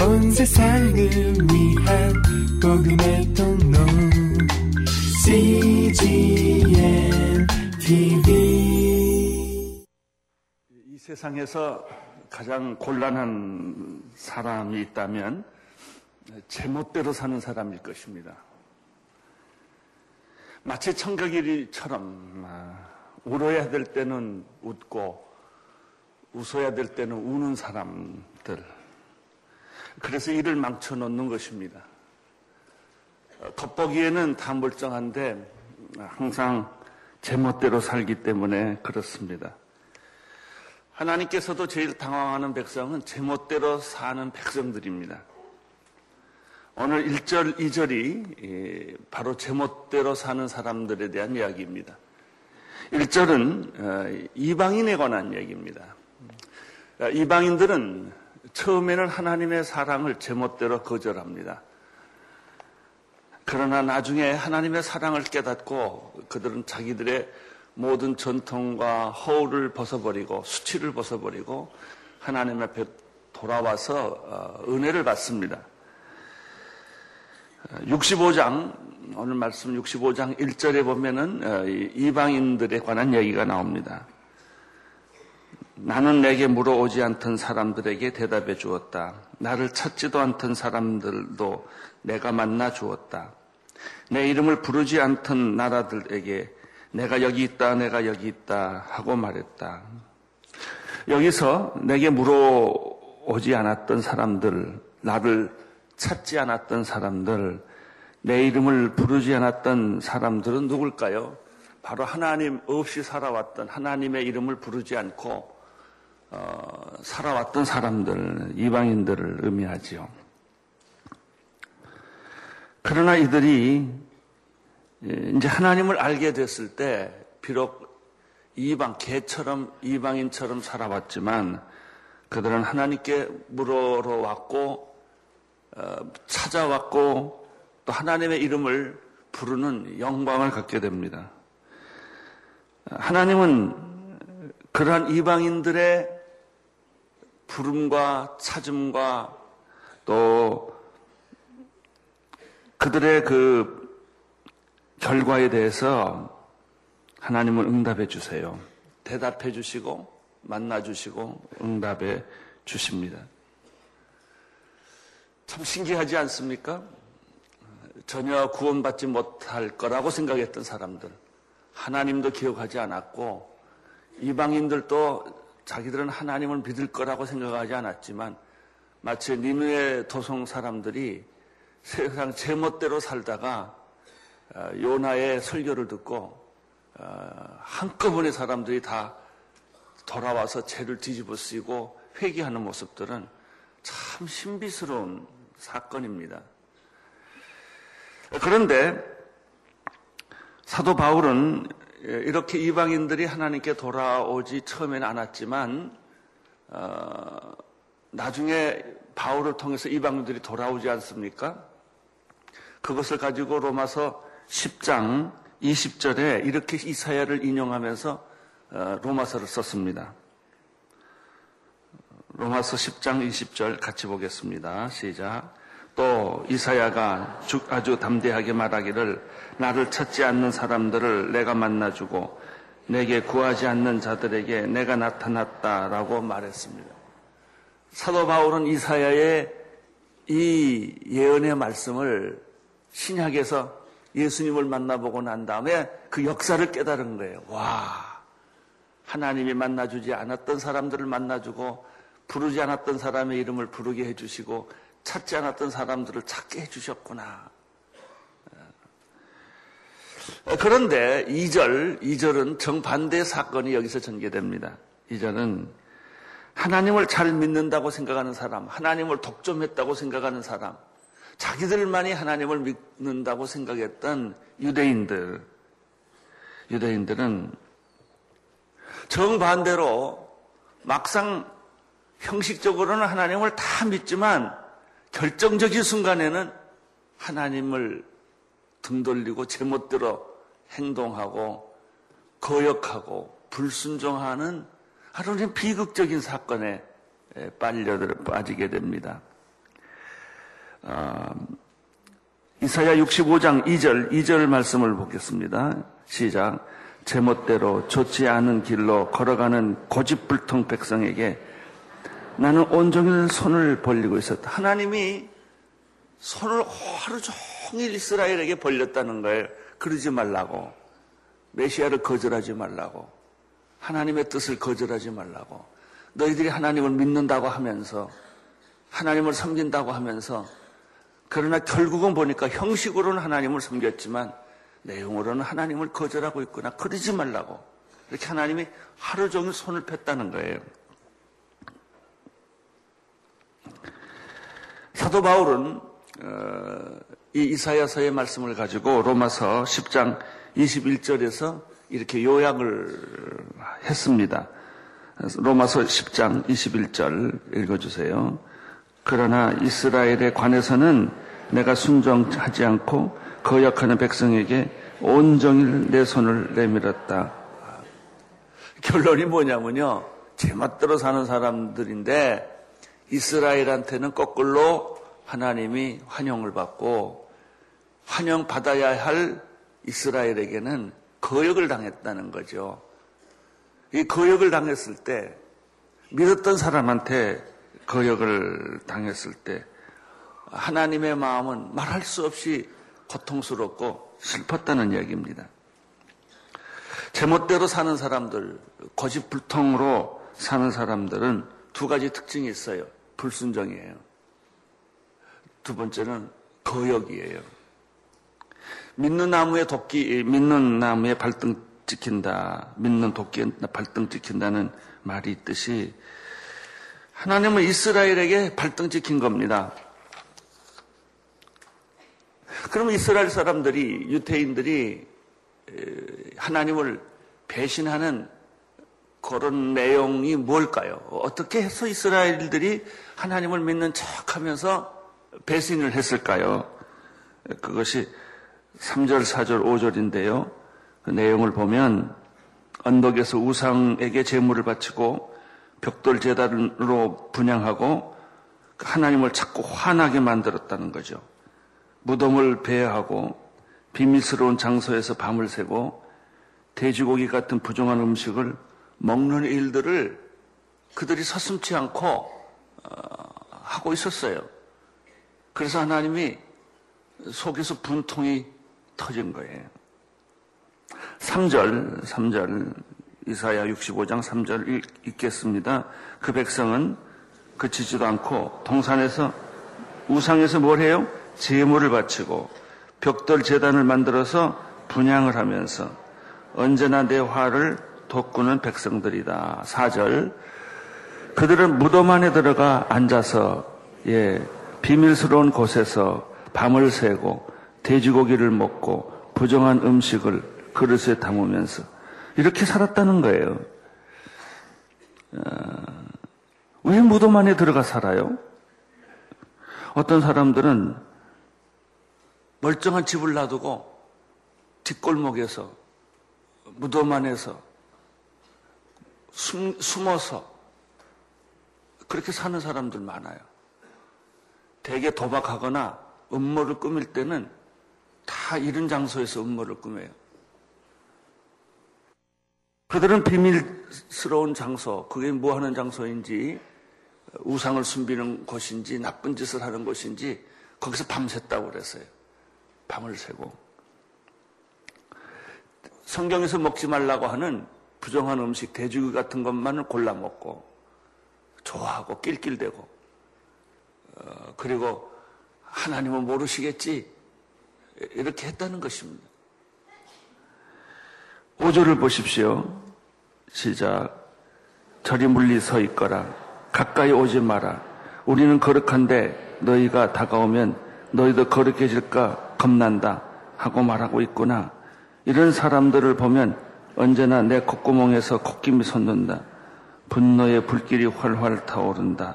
온 세상을 위한 복음의 통로 CGM TV 이 세상에서 가장 곤란한 사람이 있다면 제멋대로 사는 사람일 것입니다. 마치 청각일이처럼 아, 울어야 될 때는 웃고 웃어야 될 때는 우는 사람들. 그래서 일을 망쳐 놓는 것입니다. 어, 겉보기에는 다 멀쩡한데 항상 제멋대로 살기 때문에 그렇습니다. 하나님께서도 제일 당황하는 백성은 제멋대로 사는 백성들입니다. 오늘 1절, 2절이 바로 제멋대로 사는 사람들에 대한 이야기입니다. 1절은 어, 이방인에 관한 이야기입니다. 어, 이방인들은 처음에는 하나님의 사랑을 제멋대로 거절합니다. 그러나 나중에 하나님의 사랑을 깨닫고 그들은 자기들의 모든 전통과 허울을 벗어버리고 수치를 벗어버리고 하나님 앞에 돌아와서 어, 은혜를 받습니다. 65장 오늘 말씀 65장 1절에 보면은 어, 이방인들에 관한 얘기가 나옵니다. 나는 내게 물어오지 않던 사람들에게 대답해 주었다. 나를 찾지도 않던 사람들도 내가 만나 주었다. 내 이름을 부르지 않던 나라들에게 내가 여기 있다, 내가 여기 있다 하고 말했다. 여기서 내게 물어오지 않았던 사람들, 나를 찾지 않았던 사람들, 내 이름을 부르지 않았던 사람들은 누굴까요? 바로 하나님 없이 살아왔던 하나님의 이름을 부르지 않고 어, 살아왔던 사람들, 이방인들을 의미하지요. 그러나 이들이 이제 하나님을 알게 됐을 때 비록 이방 개처럼 이방인처럼 살아왔지만 그들은 하나님께 물어러 왔고 어, 찾아왔고 또 하나님의 이름을 부르는 영광을 갖게 됩니다. 하나님은 그러한 이방인들의 부름과 찾음과 또 그들의 그 결과에 대해서 하나님을 응답해 주세요. 대답해 주시고 만나 주시고 응답해 주십니다. 참 신기하지 않습니까? 전혀 구원받지 못할 거라고 생각했던 사람들, 하나님도 기억하지 않았고, 이방인들도 자기들은 하나님을 믿을 거라고 생각하지 않았지만 마치 니누의 도성 사람들이 세상 제멋대로 살다가 어, 요나의 설교를 듣고 어, 한꺼번에 사람들이 다 돌아와서 죄를 뒤집어 쓰고 회개하는 모습들은 참 신비스러운 사건입니다. 그런데 사도 바울은 이렇게 이방인들이 하나님께 돌아오지 처음에는 않았지만 어, 나중에 바울을 통해서 이방인들이 돌아오지 않습니까? 그것을 가지고 로마서 10장 20절에 이렇게 이사야를 인용하면서 어, 로마서를 썼습니다. 로마서 10장 20절 같이 보겠습니다. 시작. 또 이사야가 아주 담대하게 말하기를 나를 찾지 않는 사람들을 내가 만나주고 내게 구하지 않는 자들에게 내가 나타났다라고 말했습니다. 사도 바울은 이사야의 이 예언의 말씀을 신약에서 예수님을 만나보고 난 다음에 그 역사를 깨달은 거예요. 와, 하나님이 만나주지 않았던 사람들을 만나주고 부르지 않았던 사람의 이름을 부르게 해주시고 찾지 않았던 사람들을 찾게 해주셨구나. 어, 그런데 2절, 2절은 정반대 사건이 여기서 전개됩니다. 2절은 하나님을 잘 믿는다고 생각하는 사람, 하나님을 독점했다고 생각하는 사람, 자기들만이 하나님을 믿는다고 생각했던 유대인들, 유대인들은 정반대로 막상 형식적으로는 하나님을 다 믿지만 결정적인 순간에는 하나님을 등 돌리고 제멋대로 행동하고 거역하고 불순종하는 아주 비극적인 사건에 빨려 빠지게 됩니다. 어, 이사야 65장 2절 2절 말씀을 보겠습니다. 시작. 제멋대로 좋지 않은 길로 걸어가는 고집불통 백성에게 나는 온종일 손을 벌리고 있었다. 하나님이 손을 하루 종일 이스라엘에게 벌렸다는 거예요. 그러지 말라고. 메시아를 거절하지 말라고. 하나님의 뜻을 거절하지 말라고. 너희들이 하나님을 믿는다고 하면서 하나님을 섬긴다고 하면서 그러나 결국은 보니까 형식으로는 하나님을 섬겼지만 내용으로는 하나님을 거절하고 있구나. 그러지 말라고. 이렇게 하나님이 하루 종일 손을 폈다는 거예요. 사도 바울은 어, 이 이사야서의 말씀을 가지고 로마서 10장 21절에서 이렇게 요약을 했습니다. 로마서 10장 21절 읽어주세요. 그러나 이스라엘에 관해서는 내가 순종하지 않고 거역하는 백성에게 온종일 내 손을 내밀었다. 결론이 뭐냐면요. 제멋대로 사는 사람들인데 이스라엘한테는 거꾸로 하나님이 환영을 받고 환영받아야 할 이스라엘에게는 거역을 당했다는 거죠. 이 거역을 당했을 때 믿었던 사람한테 거역을 당했을 때 하나님의 마음은 말할 수 없이 고통스럽고 슬펐다는 이야기입니다. 제멋대로 사는 사람들, 거짓불통으로 사는 사람들은 두 가지 특징이 있어요. 불순정이에요. 두 번째는 거역이에요. 믿는 나무에 도끼, 믿는 나무에 발등 찍힌다. 믿는 도끼에 발등 찍힌다는 말이 있듯이 하나님은 이스라엘에게 발등 찍힌 겁니다. 그러면 이스라엘 사람들이, 유태인들이 하나님을 배신하는 그런 내용이 뭘까요? 어떻게 해서 이스라엘들이 하나님을 믿는 척 하면서 배신을 했을까요? 그것이 3절, 4절, 5절인데요. 그 내용을 보면 언덕에서 우상에게 제물을 바치고 벽돌 재단으로 분양하고 하나님을 자꾸 화나게 만들었다는 거죠. 무덤을 배회하고 비밀스러운 장소에서 밤을 새고 돼지고기 같은 부정한 음식을 먹는 일들을 그들이 서슴지 않고 어, 하고 있었어요. 그래서 하나님이 속에서 분통이 터진 거예요. 3절, 3절, 이사야 65장 3절 읽겠습니다. 그 백성은 그치지도 않고 동산에서 우상에서 뭘 해요? 제물을 바치고 벽돌 재단을 만들어서 분양을 하면서 언제나 내 화를 돋구는 백성들이다. 4절 그들은 무덤 안에 들어가 앉아서 예, 비밀스러운 곳에서 밤을 새고 돼지고기를 먹고 부정한 음식을 그릇에 담으면서 이렇게 살았다는 거예요. 어, 왜 무덤 안에 들어가 살아요? 어떤 사람들은 멀쩡한 집을 놔두고 뒷골목에서 무덤 안에서 숨, 숨어서 그렇게 사는 사람들 많아요. 대개 도박하거나 음모를 꾸밀 때는 다 이런 장소에서 음모를 꾸며요. 그들은 비밀스러운 장소, 그게 뭐 하는 장소인지, 우상을 숨기는 곳인지, 나쁜 짓을 하는 곳인지, 거기서 밤샜다고 그랬어요. 밤을 새고. 성경에서 먹지 말라고 하는 부정한 음식, 돼지고기 같은 것만을 골라 먹고, 좋아하고, 낄낄대고, 어, 그리고 하나님은 모르시겠지, 이렇게 했다는 것입니다. 5절을 보십시오. 시작. 저리 물리 서 있거라. 가까이 오지 마라. 우리는 거룩한데 너희가 다가오면 너희도 거룩해질까 겁난다. 하고 말하고 있구나. 이런 사람들을 보면 언제나 내 콧구멍에서 콧김이 솟는다. 분노의 불길이 활활 타오른다.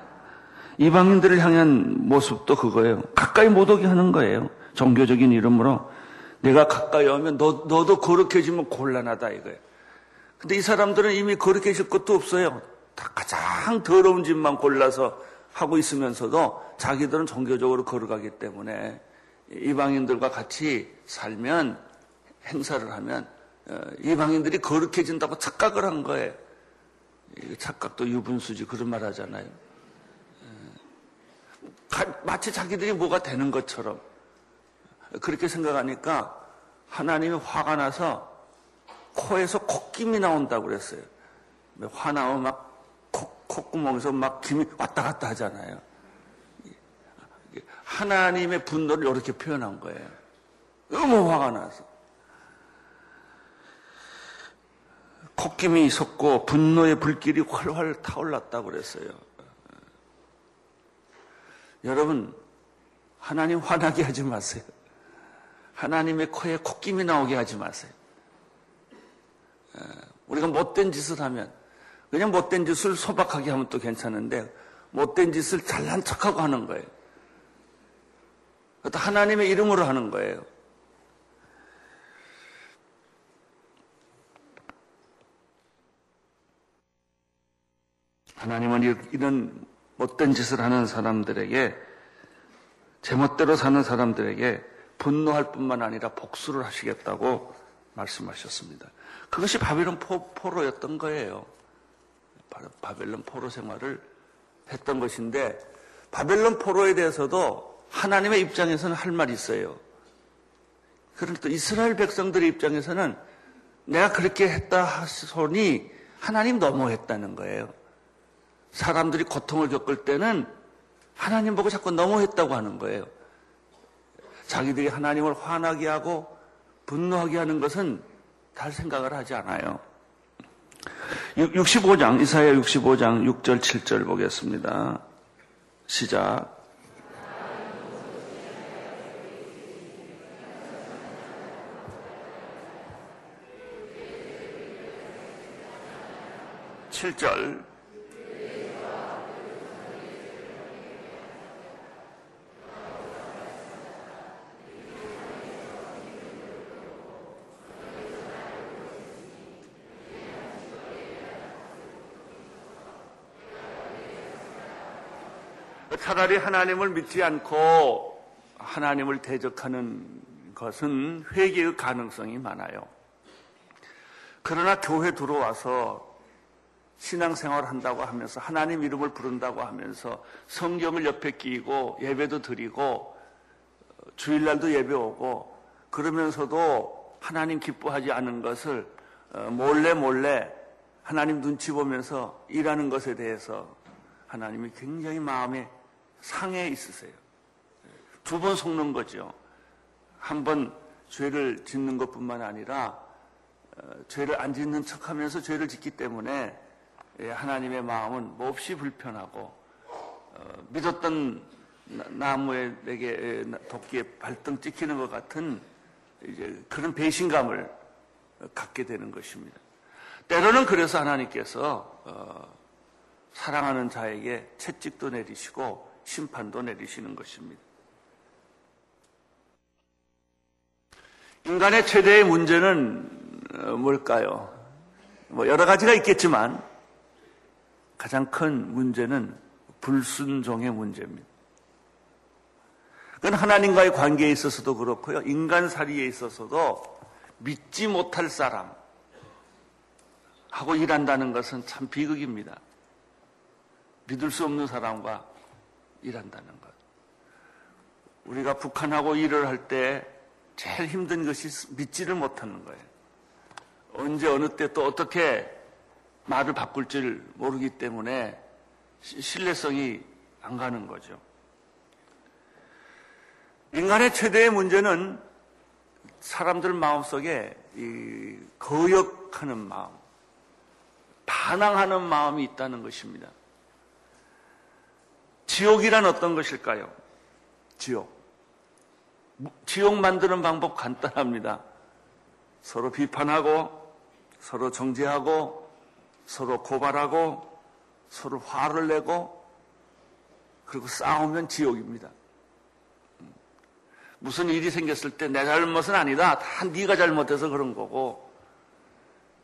이방인들을 향한 모습도 그거예요. 가까이 못 오게 하는 거예요. 종교적인 이름으로 내가 가까이 오면 너, 너도 거룩해지면 곤란하다 이거예요. 근데 이 사람들은 이미 거룩해질 것도 없어요. 다 가장 더러운 짓만 골라서 하고 있으면서도 자기들은 종교적으로 걸어가기 때문에 이방인들과 같이 살면 행사를 하면 어, 이방인들이 거룩해진다고 착각을 한 거예요. 착각도 유분수지 그런 말 하잖아요. 마치 자기들이 뭐가 되는 것처럼 그렇게 생각하니까 하나님이 화가 나서 코에서 콧김이 나온다고 그랬어요. 화나면 막 코, 콧구멍에서 막 김이 왔다 갔다 하잖아요. 하나님의 분노를 이렇게 표현한 거예요. 너무 화가 나서. 콧김이 있었고 분노의 불길이 활활 타올랐다고 그랬어요. 여러분, 하나님 화나게 하지 마세요. 하나님의 코에 콧김이 나오게 하지 마세요. 우리가 못된 짓을 하면, 그냥 못된 짓을 소박하게 하면 또 괜찮은데, 못된 짓을 잘난 척하고 하는 거예요. 그것도 하나님의 이름으로 하는 거예요. 하나님은 이런 못된 짓을 하는 사람들에게 제멋대로 사는 사람들에게 분노할 뿐만 아니라 복수를 하시겠다고 말씀하셨습니다. 그것이 바벨론 포, 로였던 거예요. 바벨론 포로 생활을 했던 것인데 바벨론 포로에 대해서도 하나님의 입장에서는 할 말이 있어요. 또 이스라엘 백성들의 입장에서는 내가 그렇게 했다 하소니 하나님 너무했다는 거예요. 사람들이 고통을 겪을 때는 하나님 보고 자꾸 너무했다고 하는 거예요. 자기들이 하나님을 화나게 하고 분노하게 하는 것은 잘 생각을 하지 않아요. 65장, 이사야 65장 6절, 7절 보겠습니다. 시작. 칠절 차라리 하나님을 믿지 않고 하나님을 대적하는 것은 회개의 가능성이 많아요. 그러나 교회 들어와서 신앙생활 한다고 하면서 하나님 이름을 부른다고 하면서 성경을 옆에 끼고 예배도 드리고 주일날도 예배 오고 그러면서도 하나님 기뻐하지 않은 것을 어, 몰래 몰래 하나님 눈치 보면서 일하는 것에 대해서 하나님이 굉장히 마음에 상해 있으세요. 두 번 속는 거죠. 한 번 죄를 짓는 것뿐만 아니라 어, 죄를 안 짓는 척하면서 죄를 짓기 때문에 예, 하나님의 마음은 몹시 불편하고 어, 믿었던 나무에 내게 도끼에 발등 찍히는 것 같은 이제 그런 배신감을 갖게 되는 것입니다. 때로는 그래서 하나님께서 어, 사랑하는 자에게 채찍도 내리시고 심판도 내리시는 것입니다. 인간의 최대의 문제는 어, 뭘까요? 뭐 여러 가지가 있겠지만 가장 큰 문제는 불순종의 문제입니다. 그건 하나님과의 관계에 있어서도 그렇고요. 인간살이에 있어서도 믿지 못할 사람 하고 일한다는 것은 참 비극입니다. 믿을 수 없는 사람과 일한다는 것. 우리가 북한하고 일을 할 때 제일 힘든 것이 믿지를 못하는 거예요. 언제 어느 때 또 어떻게 말을 바꿀 줄 모르기 때문에 신뢰성이 안 가는 거죠. 인간의 최대의 문제는 사람들 마음속에 이 거역하는 마음, 반항하는 마음이 있다는 것입니다. 지옥이란 어떤 것일까요? 지옥. 지옥 만드는 방법 간단합니다. 서로 비판하고, 서로 정죄하고, 서로 고발하고, 서로 화를 내고, 그리고 싸우면 지옥입니다. 무슨 일이 생겼을 때 내 잘못은 아니다. 다 네가 잘못해서 그런 거고,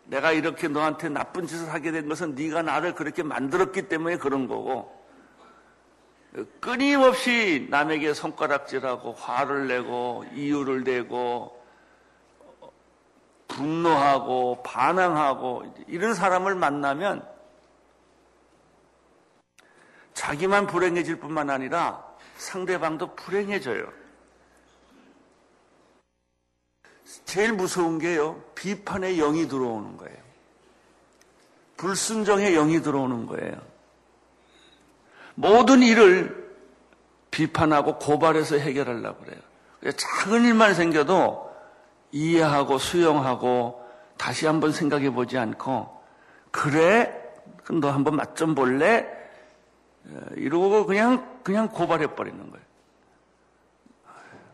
내가 이렇게 너한테 나쁜 짓을 하게 된 것은 네가 나를 그렇게 만들었기 때문에 그런 거고, 끊임없이 남에게 손가락질하고 화를 내고 이유를 대고 분노하고 반항하고 이런 사람을 만나면 자기만 불행해질 뿐만 아니라 상대방도 불행해져요. 제일 무서운 게요, 비판의 영이 들어오는 거예요. 불순종의 영이 들어오는 거예요. 모든 일을 비판하고 고발해서 해결하려고 그래요. 작은 일만 생겨도 이해하고 수용하고 다시 한번 생각해 보지 않고 그래 너 한번 맛 좀 볼래 이러고 그냥 그냥 고발해 버리는 거예요.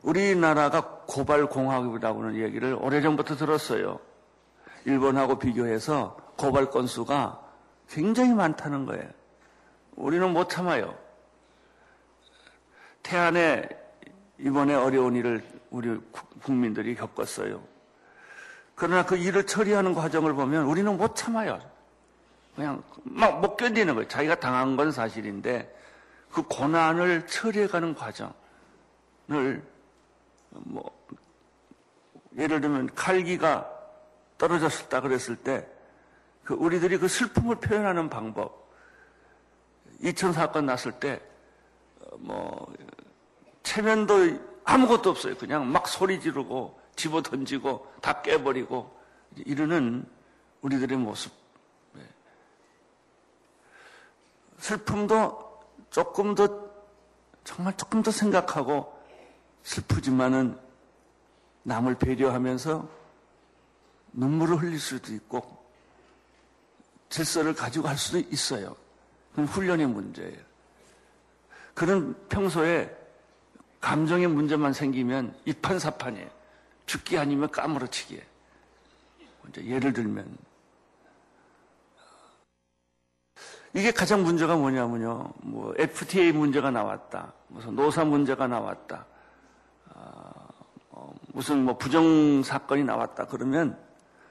우리나라가 고발 공화국이라고는 얘기를 오래전부터 들었어요. 일본하고 비교해서 고발 건수가 굉장히 많다는 거예요. 우리는 못 참아요. 태안에 이번에 어려운 일을 우리 국민들이 겪었어요. 그러나 그 일을 처리하는 과정을 보면 우리는 못 참아요. 그냥 막 못 견디는 거예요. 자기가 당한 건 사실인데 그 고난을 처리해가는 과정을 뭐 예를 들면 칼기가 떨어졌다 그랬을 때 그 우리들이 그 슬픔을 표현하는 방법 이천 사건 났을 때 뭐 체면도 아무것도 없어요. 그냥 막 소리 지르고 집어 던지고 다 깨버리고 이러는 우리들의 모습. 네. 슬픔도 조금 더 정말 조금 더 생각하고 슬프지만은 남을 배려하면서 눈물을 흘릴 수도 있고 질서를 가지고 할 수도 있어요. 그건 훈련의 문제예요. 그런 평소에 감정의 문제만 생기면 이판사판이에요. 죽기 아니면 까무러치기. 예를 들면 이게 가장 문제가 뭐냐면요. 뭐 FTA 문제가 나왔다. 무슨 노사 문제가 나왔다. 어, 무슨 뭐 부정 사건이 나왔다. 그러면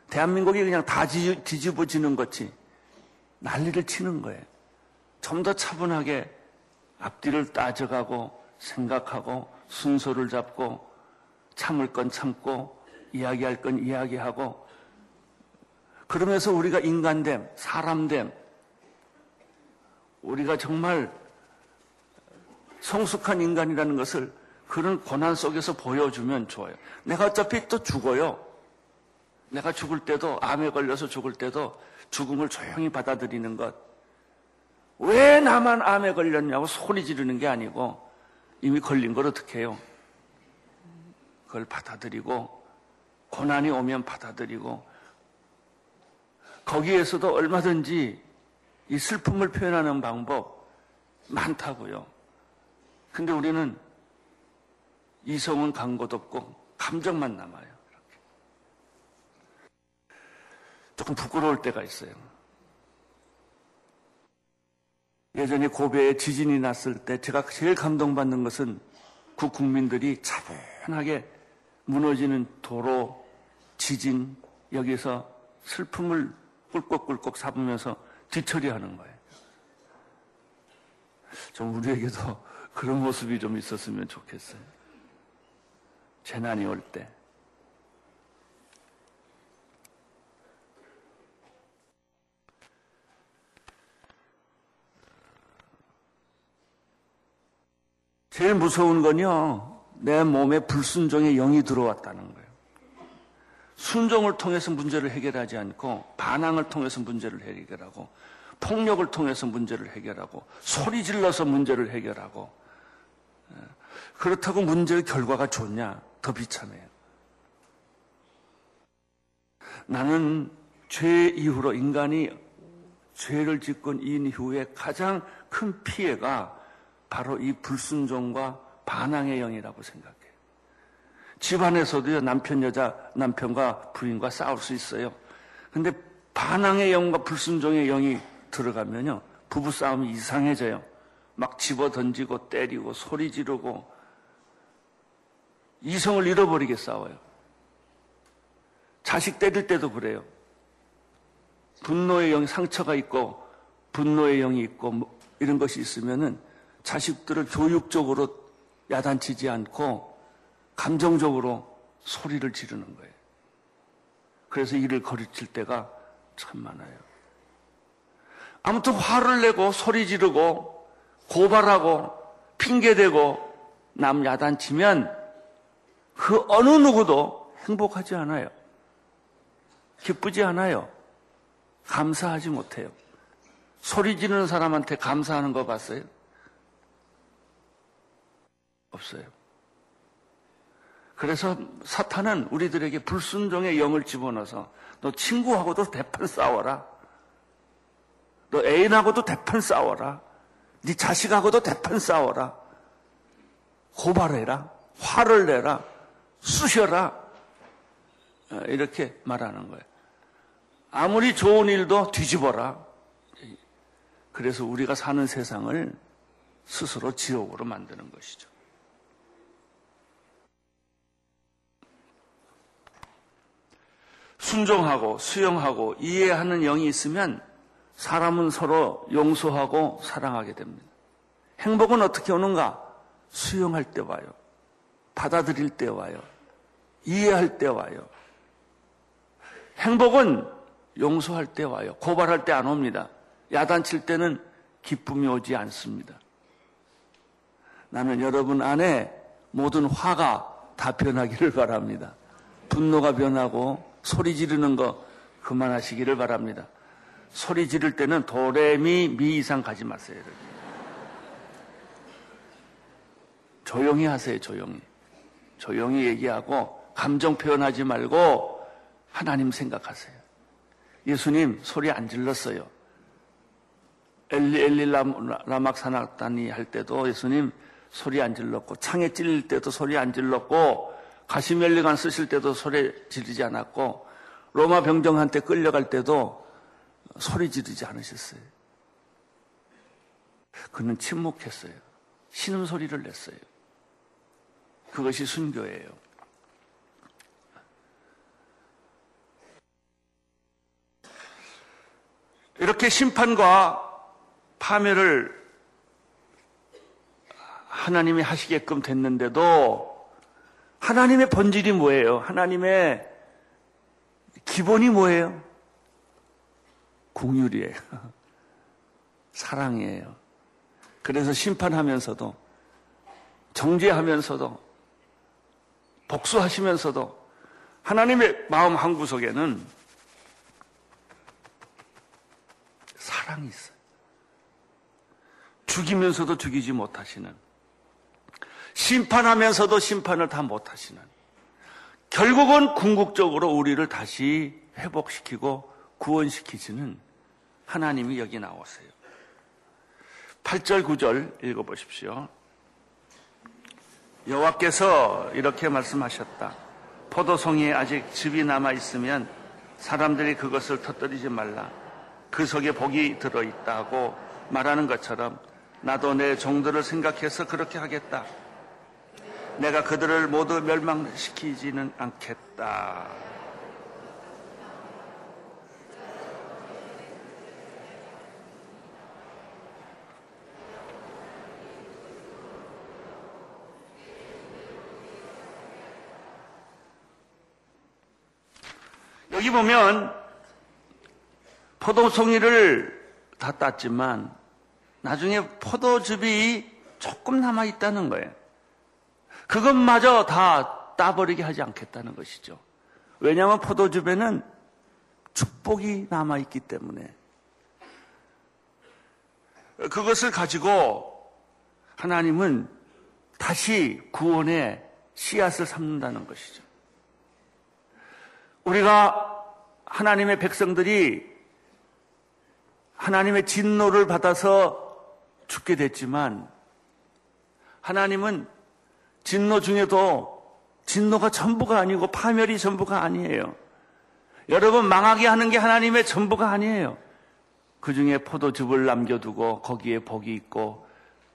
대한민국이 그냥 다 뒤집어지는 것이 난리를 치는 거예요. 좀 더 차분하게 앞뒤를 따져가고 생각하고 순서를 잡고 참을 건 참고 이야기할 건 이야기하고 그러면서 우리가 인간됨, 사람됨, 우리가 정말 성숙한 인간이라는 것을 그런 고난 속에서 보여주면 좋아요. 내가 어차피 또 죽어요. 내가 죽을 때도, 암에 걸려서 죽을 때도 죽음을 조용히 받아들이는 것. 왜 나만 암에 걸렸냐고 소리 지르는 게 아니고 이미 걸린 걸 어떻게 해요? 그걸 받아들이고 고난이 오면 받아들이고 거기에서도 얼마든지 이 슬픔을 표현하는 방법 많다고요. 근데 우리는 이성은 간것 없고 감정만 남아요. 이렇게. 조금 부끄러울 때가 있어요. 예전에 고베에 지진이 났을 때 제가 제일 감동받는 것은 그 국민들이 차분하게 무너지는 도로, 지진, 여기서 슬픔을 꿀꺽꿀꺽 삼으면서 뒤처리하는 거예요. 좀 우리에게도 그런 모습이 좀 있었으면 좋겠어요. 재난이 올 때. 제일 무서운 건요, 내 몸에 불순종의 영이 들어왔다는 거예요. 순종을 통해서 문제를 해결하지 않고 반항을 통해서 문제를 해결하고 폭력을 통해서 문제를 해결하고 소리 질러서 문제를 해결하고 예. 그렇다고 문제의 결과가 좋냐? 더 비참해요. 나는 죄 이후로 인간이 죄를 짓건 이후에 가장 큰 피해가 바로 이 불순종과 반항의 영이라고 생각해요. 집안에서도요, 남편, 여자, 남편과 부인과 싸울 수 있어요. 근데 반항의 영과 불순종의 영이 들어가면요, 부부싸움이 이상해져요. 막 집어 던지고 때리고 소리 지르고 이성을 잃어버리게 싸워요. 자식 때릴 때도 그래요. 분노의 영, 상처가 있고 분노의 영이 있고 뭐 이런 것이 있으면은 자식들을 교육적으로 야단치지 않고 감정적으로 소리를 지르는 거예요. 그래서 일을 거르칠 때가 참 많아요. 아무튼 화를 내고 소리 지르고 고발하고 핑계대고 남 야단치면 그 어느 누구도 행복하지 않아요. 기쁘지 않아요. 감사하지 못해요. 소리 지르는 사람한테 감사하는 거 봤어요? 없어요. 그래서 사탄은 우리들에게 불순종의 영을 집어넣어서 너 친구하고도 대판 싸워라. 너 애인하고도 대판 싸워라. 네 자식하고도 대판 싸워라. 고발해라. 화를 내라. 쑤셔라. 어, 이렇게 말하는 거예요. 아무리 좋은 일도 뒤집어라. 그래서 우리가 사는 세상을 스스로 지옥으로 만드는 것이죠. 순종하고 수용하고 이해하는 영이 있으면 사람은 서로 용서하고 사랑하게 됩니다. 행복은 어떻게 오는가? 수용할 때 와요. 받아들일 때 와요. 이해할 때 와요. 행복은 용서할 때 와요. 고발할 때 안 옵니다. 야단칠 때는 기쁨이 오지 않습니다. 나는 여러분 안에 모든 화가 다 변하기를 바랍니다. 분노가 변하고 소리 지르는 거 그만하시기를 바랍니다. 소리 지를 때는 도레미 미 이상 가지 마세요. 조용히 하세요, 조용히. 조용히 얘기하고 감정 표현하지 말고 하나님 생각하세요. 예수님 소리 안 질렀어요. 엘리 엘리 라막 사나다니 할 때도 예수님 소리 안 질렀고 창에 찔릴 때도 소리 안 질렀고 가시멜리관 쓰실 때도 소리 지르지 않았고 로마 병정한테 끌려갈 때도 소리 지르지 않으셨어요. 그는 침묵했어요. 신음소리를 냈어요. 그것이 순교예요. 이렇게 심판과 파멸을 하나님이 하시게끔 됐는데도 하나님의 본질이 뭐예요? 하나님의 기본이 뭐예요? 궁율이에요. 사랑이에요. 그래서 심판하면서도 정죄하면서도 복수하시면서도 하나님의 마음 한구석에는 사랑이 있어요. 죽이면서도 죽이지 못하시는 심판하면서도 심판을 다 못하시는 결국은 궁극적으로 우리를 다시 회복시키고 구원시키시는 하나님이 여기 나오세요. 8절 9절 읽어보십시오. 여호와께서 이렇게 말씀하셨다. 포도송이에 아직 즙이 남아 있으면 사람들이 그것을 터뜨리지 말라. 그 속에 복이 들어 있다고 말하는 것처럼 나도 내 종들을 생각해서 그렇게 하겠다. 내가 그들을 모두 멸망시키지는 않겠다. 여기 보면 포도송이를 다 땄지만 나중에 포도즙이 조금 남아 있다는 거예요. 그것마저 다 따버리게 하지 않겠다는 것이죠. 왜냐하면 포도즙에는 축복이 남아있기 때문에 그것을 가지고 하나님은 다시 구원의 씨앗을 삼는다는 것이죠. 우리가 하나님의 백성들이 하나님의 진노를 받아서 죽게 됐지만 하나님은 진노 중에도 진노가 전부가 아니고 파멸이 전부가 아니에요. 여러분 망하게 하는 게 하나님의 전부가 아니에요. 그 중에 포도즙을 남겨두고 거기에 복이 있고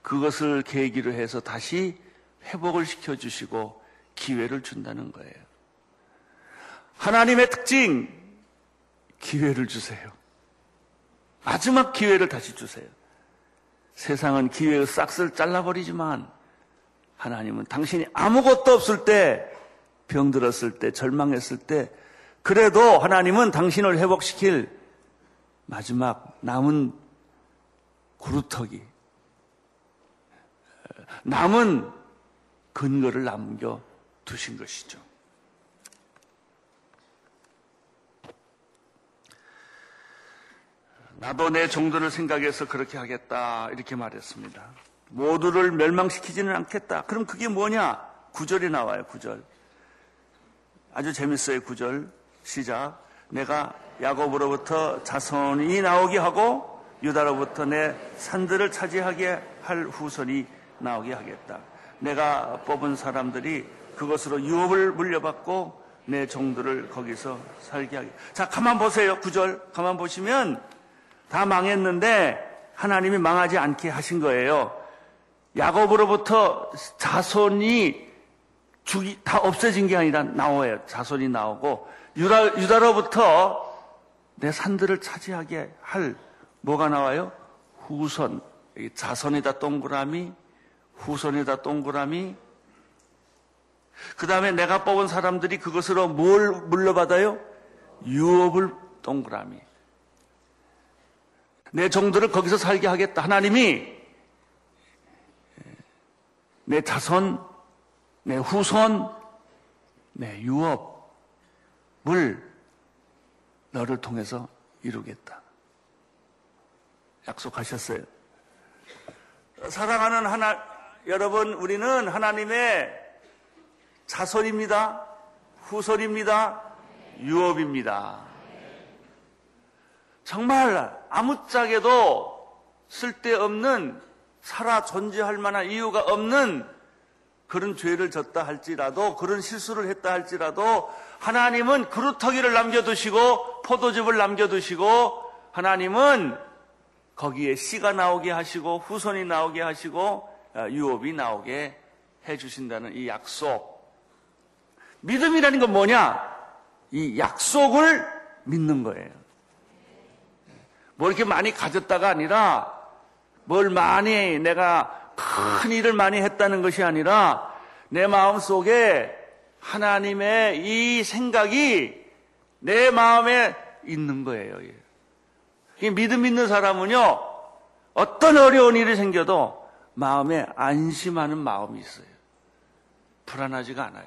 그것을 계기로 해서 다시 회복을 시켜주시고 기회를 준다는 거예요. 하나님의 특징, 기회를 주세요. 마지막 기회를 다시 주세요. 세상은 기회의 싹을 잘라버리지만 하나님은 당신이 아무것도 없을 때, 병들었을 때, 절망했을 때, 그래도 하나님은 당신을 회복시킬 마지막 남은 구루터기, 남은 근거를 남겨 두신 것이죠. 나도 내 정도를 생각해서 그렇게 하겠다 이렇게 말했습니다. 모두를 멸망시키지는 않겠다. 그럼 그게 뭐냐? 구절이 나와요. 구절. 아주 재밌어요. 구절 시작. 내가 야곱으로부터 자손이 나오게 하고 유다로부터 내 산들을 차지하게 할 후손이 나오게 하겠다. 내가 뽑은 사람들이 그것으로 유업을 물려받고 내 종들을 거기서 살게 하게. 자, 가만 보세요. 구절 가만 보시면 다 망했는데 하나님이 망하지 않게 하신 거예요. 야곱으로부터 자손이 죽이 다 없어진 게 아니라 나와요. 자손이 나오고 유다, 유다로부터 내 산들을 차지하게 할 뭐가 나와요? 후손. 자손이다 동그라미, 후손이다 동그라미. 그 다음에 내가 뽑은 사람들이 그것으로 뭘 물려받아요? 유업을 동그라미. 내 종들을 거기서 살게 하겠다. 하나님이 내 자손, 내 후손, 내 유업을 너를 통해서 이루겠다. 약속하셨어요. 사랑하는 하나, 여러분, 우리는 하나님의 자손입니다. 후손입니다. 유업입니다. 정말 아무짝에도 쓸데없는 살아 존재할 만한 이유가 없는 그런 죄를 졌다 할지라도 그런 실수를 했다 할지라도 하나님은 그루터기를 남겨두시고 포도즙을 남겨두시고 하나님은 거기에 씨가 나오게 하시고 후손이 나오게 하시고 어, 유업이 나오게 해주신다는 이 약속. 믿음이라는 건 뭐냐? 이 약속을 믿는 거예요. 뭐 이렇게 많이 가졌다가 아니라 뭘 많이 내가 큰 일을 많이 했다는 것이 아니라 내 마음 속에 하나님의 이 생각이 내 마음에 있는 거예요. 이 믿음 있는 사람은요, 어떤 어려운 일이 생겨도 마음에 안심하는 마음이 있어요. 불안하지가 않아요.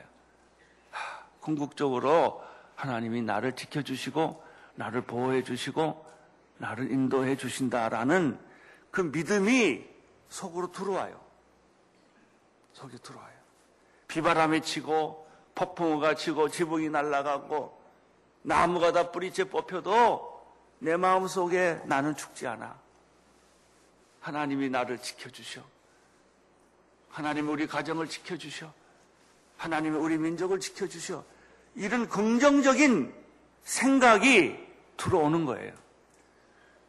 궁극적으로 하나님이 나를 지켜주시고, 나를 보호해 주시고, 나를 인도해 주신다라는 그 믿음이 속으로 들어와요. 속에 들어와요. 비바람이 치고 폭풍우가 치고 지붕이 날아가고 나무가 다 뿌리째 뽑혀도 내 마음 속에 나는 죽지 않아. 하나님이 나를 지켜주셔. 하나님이 우리 가정을 지켜주셔. 하나님이 우리 민족을 지켜주셔. 이런 긍정적인 생각이 들어오는 거예요.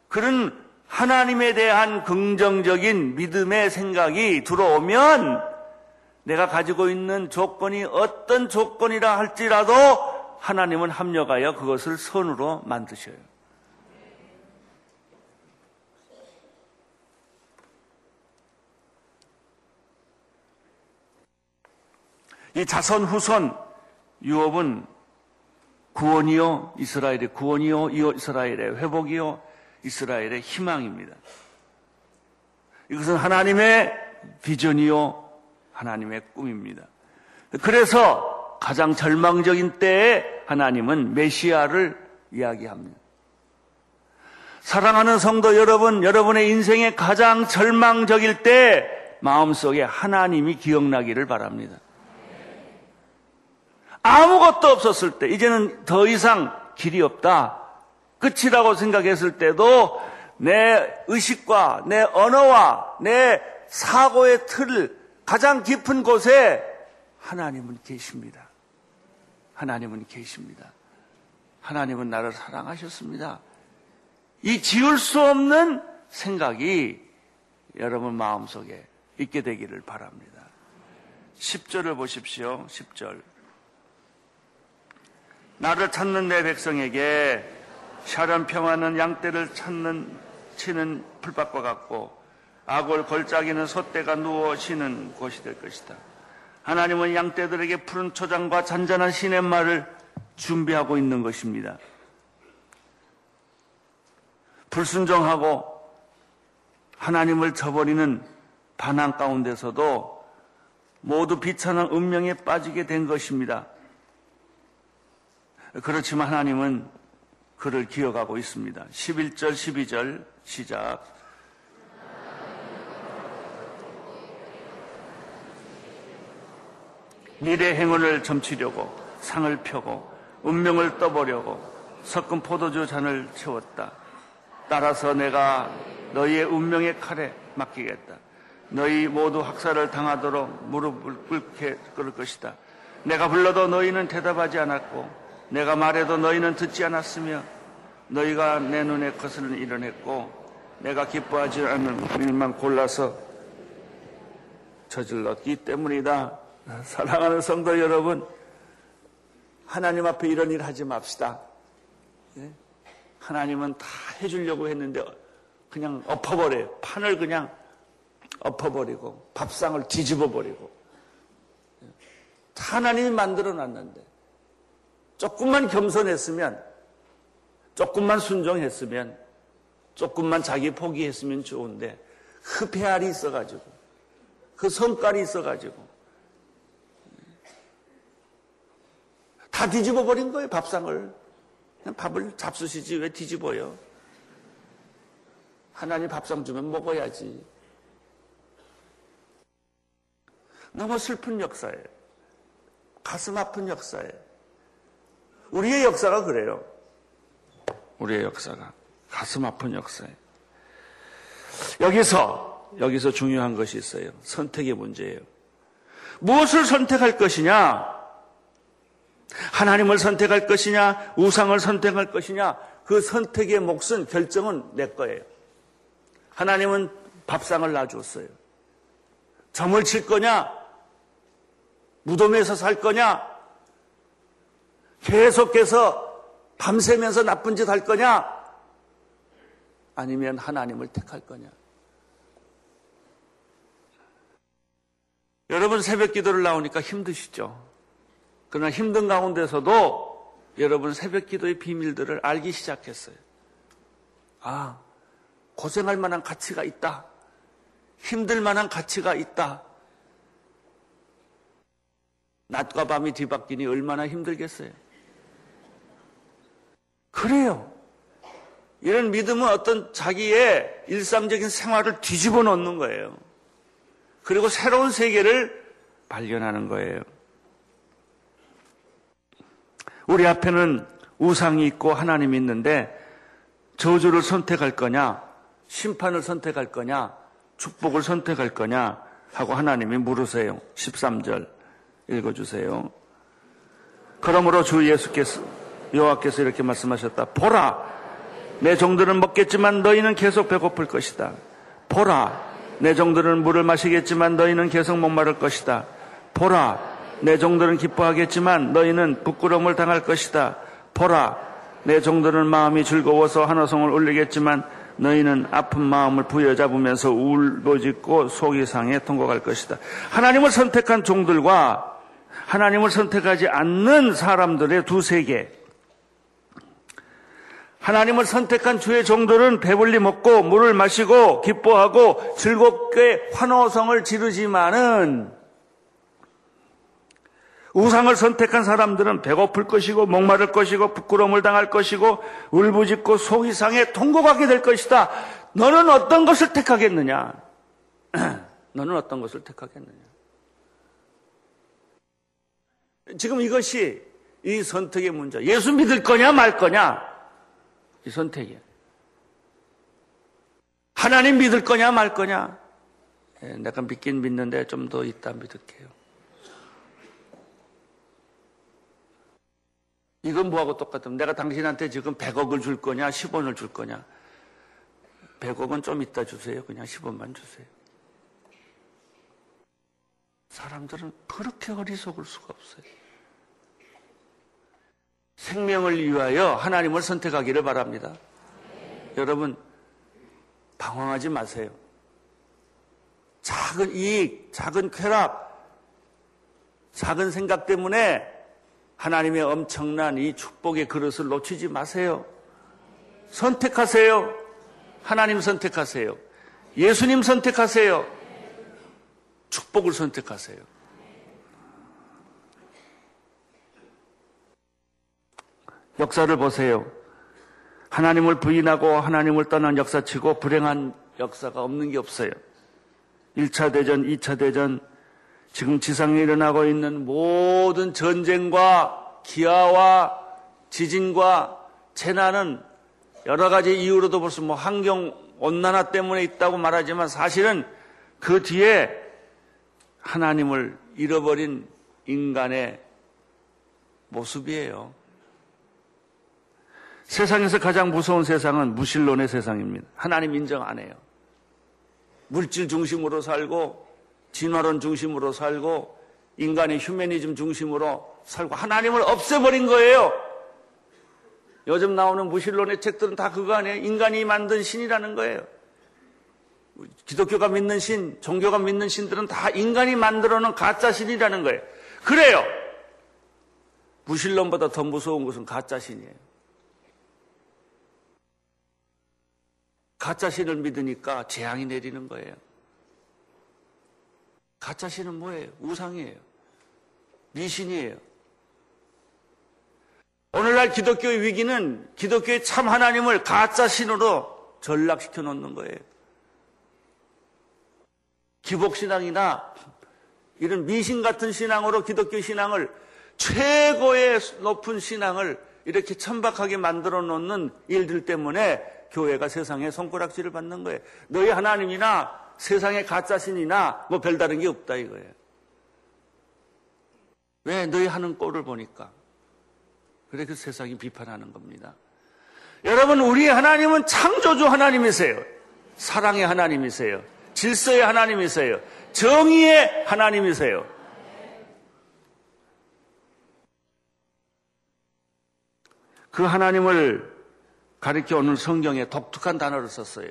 그런 하나님에 대한 긍정적인 믿음의 생각이 들어오면 내가 가지고 있는 조건이 어떤 조건이라 할지라도 하나님은 합력하여 그것을 선으로 만드셔요. 이 자선 후손 유업은 구원이요 이스라엘의 구원이요 이스라엘의 회복이요 이스라엘의 희망입니다. 이것은 하나님의 비전이요, 하나님의 꿈입니다. 그래서 가장 절망적인 때에 하나님은 메시아를 이야기합니다. 사랑하는 성도 여러분, 여러분의 인생의 가장 절망적일 때 마음속에 하나님이 기억나기를 바랍니다. 아무것도 없었을 때, 이제는 더 이상 길이 없다. 끝이라고 생각했을 때도 내 의식과 내 언어와 내 사고의 틀 가장 깊은 곳에 하나님은 계십니다. 하나님은 계십니다. 하나님은 나를 사랑하셨습니다. 이 지울 수 없는 생각이 여러분 마음속에 있게 되기를 바랍니다. 10절을 보십시오. 10절. 나를 찾는 내 백성에게 샤련 평화는 양떼를 찾는 치는 풀밭과 같고 아골 걸작이는 소떼가 누워 쉬는 곳이 될 것이다. 하나님은 양떼들에게 푸른 초장과 잔잔한 시냇말을 준비하고 있는 것입니다. 불순종하고 하나님을 저버리는 반항 가운데서도 모두 비천한 운명에 빠지게 된 것입니다. 그렇지만 하나님은 그를 기억하고 있습니다. 11절, 12절 시작. 미래 행운을 점치려고 상을 펴고 운명을 떠보려고 섞은 포도주 잔을 채웠다. 따라서 내가 너희의 운명의 칼에 맡기겠다. 너희 모두 학살을 당하도록 무릎을 꿇게 꿇을 것이다. 내가 불러도 너희는 대답하지 않았고 내가 말해도 너희는 듣지 않았으며 너희가 내 눈에 거슬러 일어냈고 내가 기뻐하지 않는 일만 골라서 저질렀기 때문이다. 사랑하는 성도 여러분, 하나님 앞에 이런 일 하지 맙시다. 예? 하나님은 다 해주려고 했는데 그냥 엎어버려요. 판을 그냥 엎어버리고 밥상을 뒤집어버리고 하나님이 만들어 놨는데 조금만 겸손했으면 조금만 순종했으면 조금만 자기 포기했으면 좋은데 그 배알이 있어가지고 그 성깔이 있어가지고 다 뒤집어 버린 거예요 밥상을 밥을 잡수시지 왜 뒤집어요 하나님 밥상 주면 먹어야지 너무 슬픈 역사예요. 가슴 아픈 역사예요. 우리의 역사가 그래요. 우리의 역사가 가슴 아픈 역사예요. 여기서 여기서 중요한 것이 있어요. 선택의 문제예요. 무엇을 선택할 것이냐? 하나님을 선택할 것이냐? 우상을 선택할 것이냐? 그 선택의 몫은 결정은 내 거예요. 하나님은 밥상을 놔주었어요. 점을 칠 거냐? 무덤에서 살 거냐? 계속해서 밤새면서 나쁜 짓 할 거냐? 아니면 하나님을 택할 거냐? 여러분 새벽 기도를 나오니까 힘드시죠? 그러나 힘든 가운데서도 여러분 새벽 기도의 비밀들을 알기 시작했어요. 아, 고생할 만한 가치가 있다. 힘들 만한 가치가 있다. 낮과 밤이 뒤바뀌니 얼마나 힘들겠어요. 그래요. 이런 믿음은 어떤 자기의 일상적인 생활을 뒤집어 놓는 거예요. 그리고 새로운 세계를 발견하는 거예요. 우리 앞에는 우상이 있고 하나님이 있는데 저주를 선택할 거냐, 심판을 선택할 거냐, 축복을 선택할 거냐 하고 하나님이 물으세요. 13절. 읽어주세요. 그러므로 주 예수께서 여호와께서 이렇게 말씀하셨다. 보라, 내 종들은 먹겠지만 너희는 계속 배고플 것이다. 보라, 내 종들은 물을 마시겠지만 너희는 계속 목마를 것이다. 보라, 내 종들은 기뻐하겠지만 너희는 부끄러움을 당할 것이다. 보라, 내 종들은 마음이 즐거워서 한호성을 울리겠지만 너희는 아픈 마음을 부여잡으면서 울부짖고 속이 상해 통곡할 것이다. 하나님을 선택한 종들과 하나님을 선택하지 않는 사람들의 두 세계. 하나님을 선택한 주의 종들은 배불리 먹고 물을 마시고 기뻐하고 즐겁게 환호성을 지르지만은 우상을 선택한 사람들은 배고플 것이고 목마를 것이고 부끄러움을 당할 것이고 울부짖고 속이 상해 통곡하게 될 것이다. 너는 어떤 것을 택하겠느냐? 너는 어떤 것을 택하겠느냐? 지금 이것이 이 선택의 문제. 예수 믿을 거냐 말 거냐? 이 선택이야. 하나님 믿을 거냐 말 거냐? 예, 내가 믿긴 믿는데 좀 더 있다 믿을게요. 이건 뭐하고 똑같으면 내가 당신한테 지금 100억을 줄 거냐 10원을 줄 거냐 100억은 좀 이따 주세요. 그냥 10원만 주세요. 사람들은 그렇게 어리석을 수가 없어요. 생명을 위하여 하나님을 선택하기를 바랍니다. 여러분, 방황하지 마세요. 작은 이익, 작은 쾌락, 작은 생각 때문에 하나님의 엄청난 이 축복의 그릇을 놓치지 마세요. 선택하세요. 하나님 선택하세요. 예수님 선택하세요. 축복을 선택하세요. 역사를 보세요. 하나님을 부인하고 하나님을 떠난 역사치고 불행한 역사가 없는 게 없어요. 1차 대전, 2차 대전, 지금 지상에 일어나고 있는 모든 전쟁과 기아와 지진과 재난은 여러 가지 이유로도 벌써 뭐 환경 온난화 때문에 있다고 말하지만 사실은 그 뒤에 하나님을 잃어버린 인간의 모습이에요. 세상에서 가장 무서운 세상은 무신론의 세상입니다. 하나님 인정 안 해요. 물질 중심으로 살고 진화론 중심으로 살고 인간의 휴메니즘 중심으로 살고 하나님을 없애버린 거예요. 요즘 나오는 무신론의 책들은 다 그거 아니에요. 인간이 만든 신이라는 거예요. 기독교가 믿는 신, 종교가 믿는 신들은 다 인간이 만들어 놓은 가짜 신이라는 거예요. 그래요. 무신론보다 더 무서운 것은 가짜 신이에요. 가짜 신을 믿으니까 재앙이 내리는 거예요. 가짜 신은 뭐예요? 우상이에요. 미신이에요. 오늘날 기독교의 위기는 기독교의 참 하나님을 가짜 신으로 전락시켜 놓는 거예요. 기복신앙이나 이런 미신 같은 신앙으로 기독교 신앙을 최고의 높은 신앙을 이렇게 천박하게 만들어 놓는 일들 때문에 교회가 세상에 손가락질을 받는 거예요. 너희 하나님이나 세상의 가짜 신이나 뭐 별다른 게 없다 이거예요. 왜 너희 하는 꼴을 보니까. 그래 그 세상이 비판하는 겁니다. 여러분 우리 하나님은 창조주 하나님이세요. 사랑의 하나님이세요. 질서의 하나님이세요. 정의의 하나님이세요. 그 하나님을 가르쳐 오는 성경에 독특한 단어를 썼어요.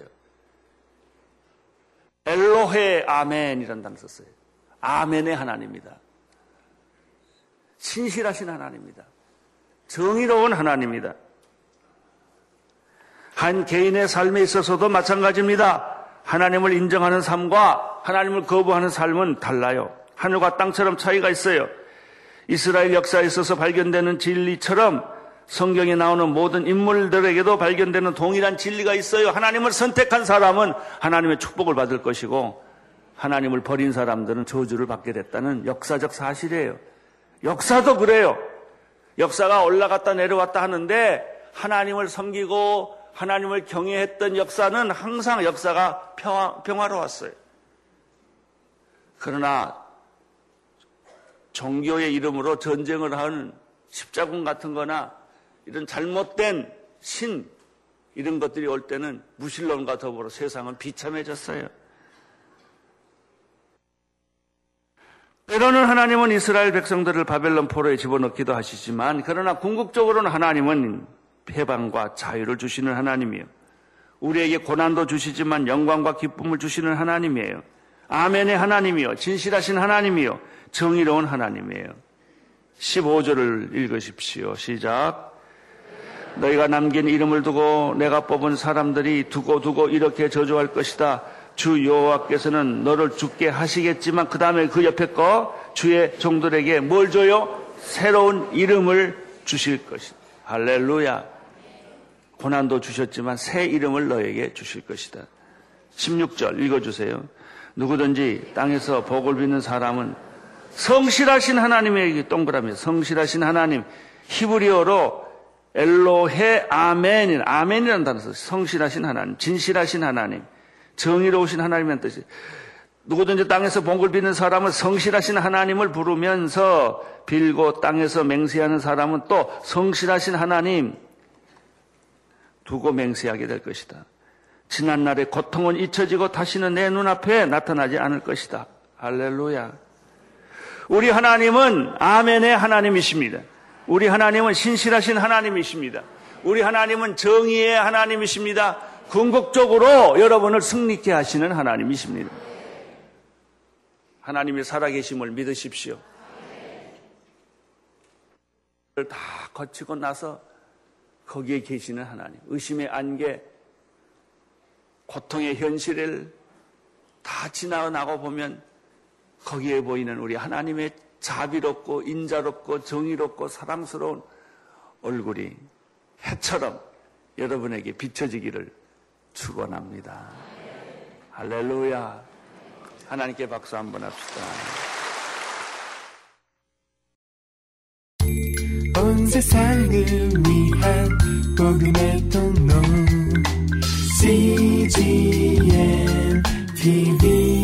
엘로헤 아멘이라는 단어 를 썼어요. 아멘의 하나님입니다. 신실하신 하나님입니다. 정의로운 하나님입니다. 한 개인의 삶에 있어서도 마찬가지입니다. 하나님을 인정하는 삶과 하나님을 거부하는 삶은 달라요. 하늘과 땅처럼 차이가 있어요. 이스라엘 역사에 있어서 발견되는 진리처럼 성경에 나오는 모든 인물들에게도 발견되는 동일한 진리가 있어요. 하나님을 선택한 사람은 하나님의 축복을 받을 것이고 하나님을 버린 사람들은 저주를 받게 됐다는 역사적 사실이에요. 역사도 그래요. 역사가 올라갔다 내려왔다 하는데 하나님을 섬기고 하나님을 경외했던 역사는 항상 역사가 평화, 평화로웠어요. 그러나 종교의 이름으로 전쟁을 하는 십자군 같은 거나 이런 잘못된 신 이런 것들이 올 때는 무신론과 더불어 세상은 비참해졌어요. 때로는 하나님은 이스라엘 백성들을 바벨론 포로에 집어넣기도 하시지만 그러나 궁극적으로는 하나님은 해방과 자유를 주시는 하나님이에요. 우리에게 고난도 주시지만 영광과 기쁨을 주시는 하나님이에요. 아멘의 하나님이요. 진실하신 하나님이요. 정의로운 하나님이에요. 15절을 읽으십시오. 시작. 너희가 남긴 이름을 두고 내가 뽑은 사람들이 두고 두고 이렇게 저주할 것이다. 주 여호와께서는 너를 죽게 하시겠지만 그 다음에 그 옆에 거 주의 종들에게 뭘 줘요? 새로운 이름을 주실 것이다. 할렐루야. 고난도 주셨지만 새 이름을 너에게 주실 것이다. 16절 읽어주세요. 누구든지 땅에서 복을 빚는 사람은 성실하신 하나님에게 동그라미 성실하신 하나님 히브리어로 엘로헤 아멘인 아멘이라는 단어 성실하신 하나님, 진실하신 하나님, 정의로우신 하나님이라는 뜻이 누구든지 땅에서 복을 빚는 사람은 성실하신 하나님을 부르면서 빌고 땅에서 맹세하는 사람은 또 성실하신 하나님 두고 맹세하게 될 것이다. 지난날의 고통은 잊혀지고 다시는 내 눈앞에 나타나지 않을 것이다. 할렐루야. 우리 하나님은 아멘의 하나님이십니다. 우리 하나님은 신실하신 하나님이십니다. 우리 하나님은 정의의 하나님이십니다. 궁극적으로 여러분을 승리케 하시는 하나님이십니다. 하나님의 살아계심을 믿으십시오. 다 거치고 나서 거기에 계시는 하나님, 의심의 안개, 고통의 현실을 다 지나가고 보면 거기에 보이는 우리 하나님의 자비롭고 인자롭고 정의롭고 사랑스러운 얼굴이 해처럼 여러분에게 비춰지기를 축원합니다. 할렐루야. 하나님께 박수 한번 합시다. 온 세상을 위한 복음의 통로 CGM TV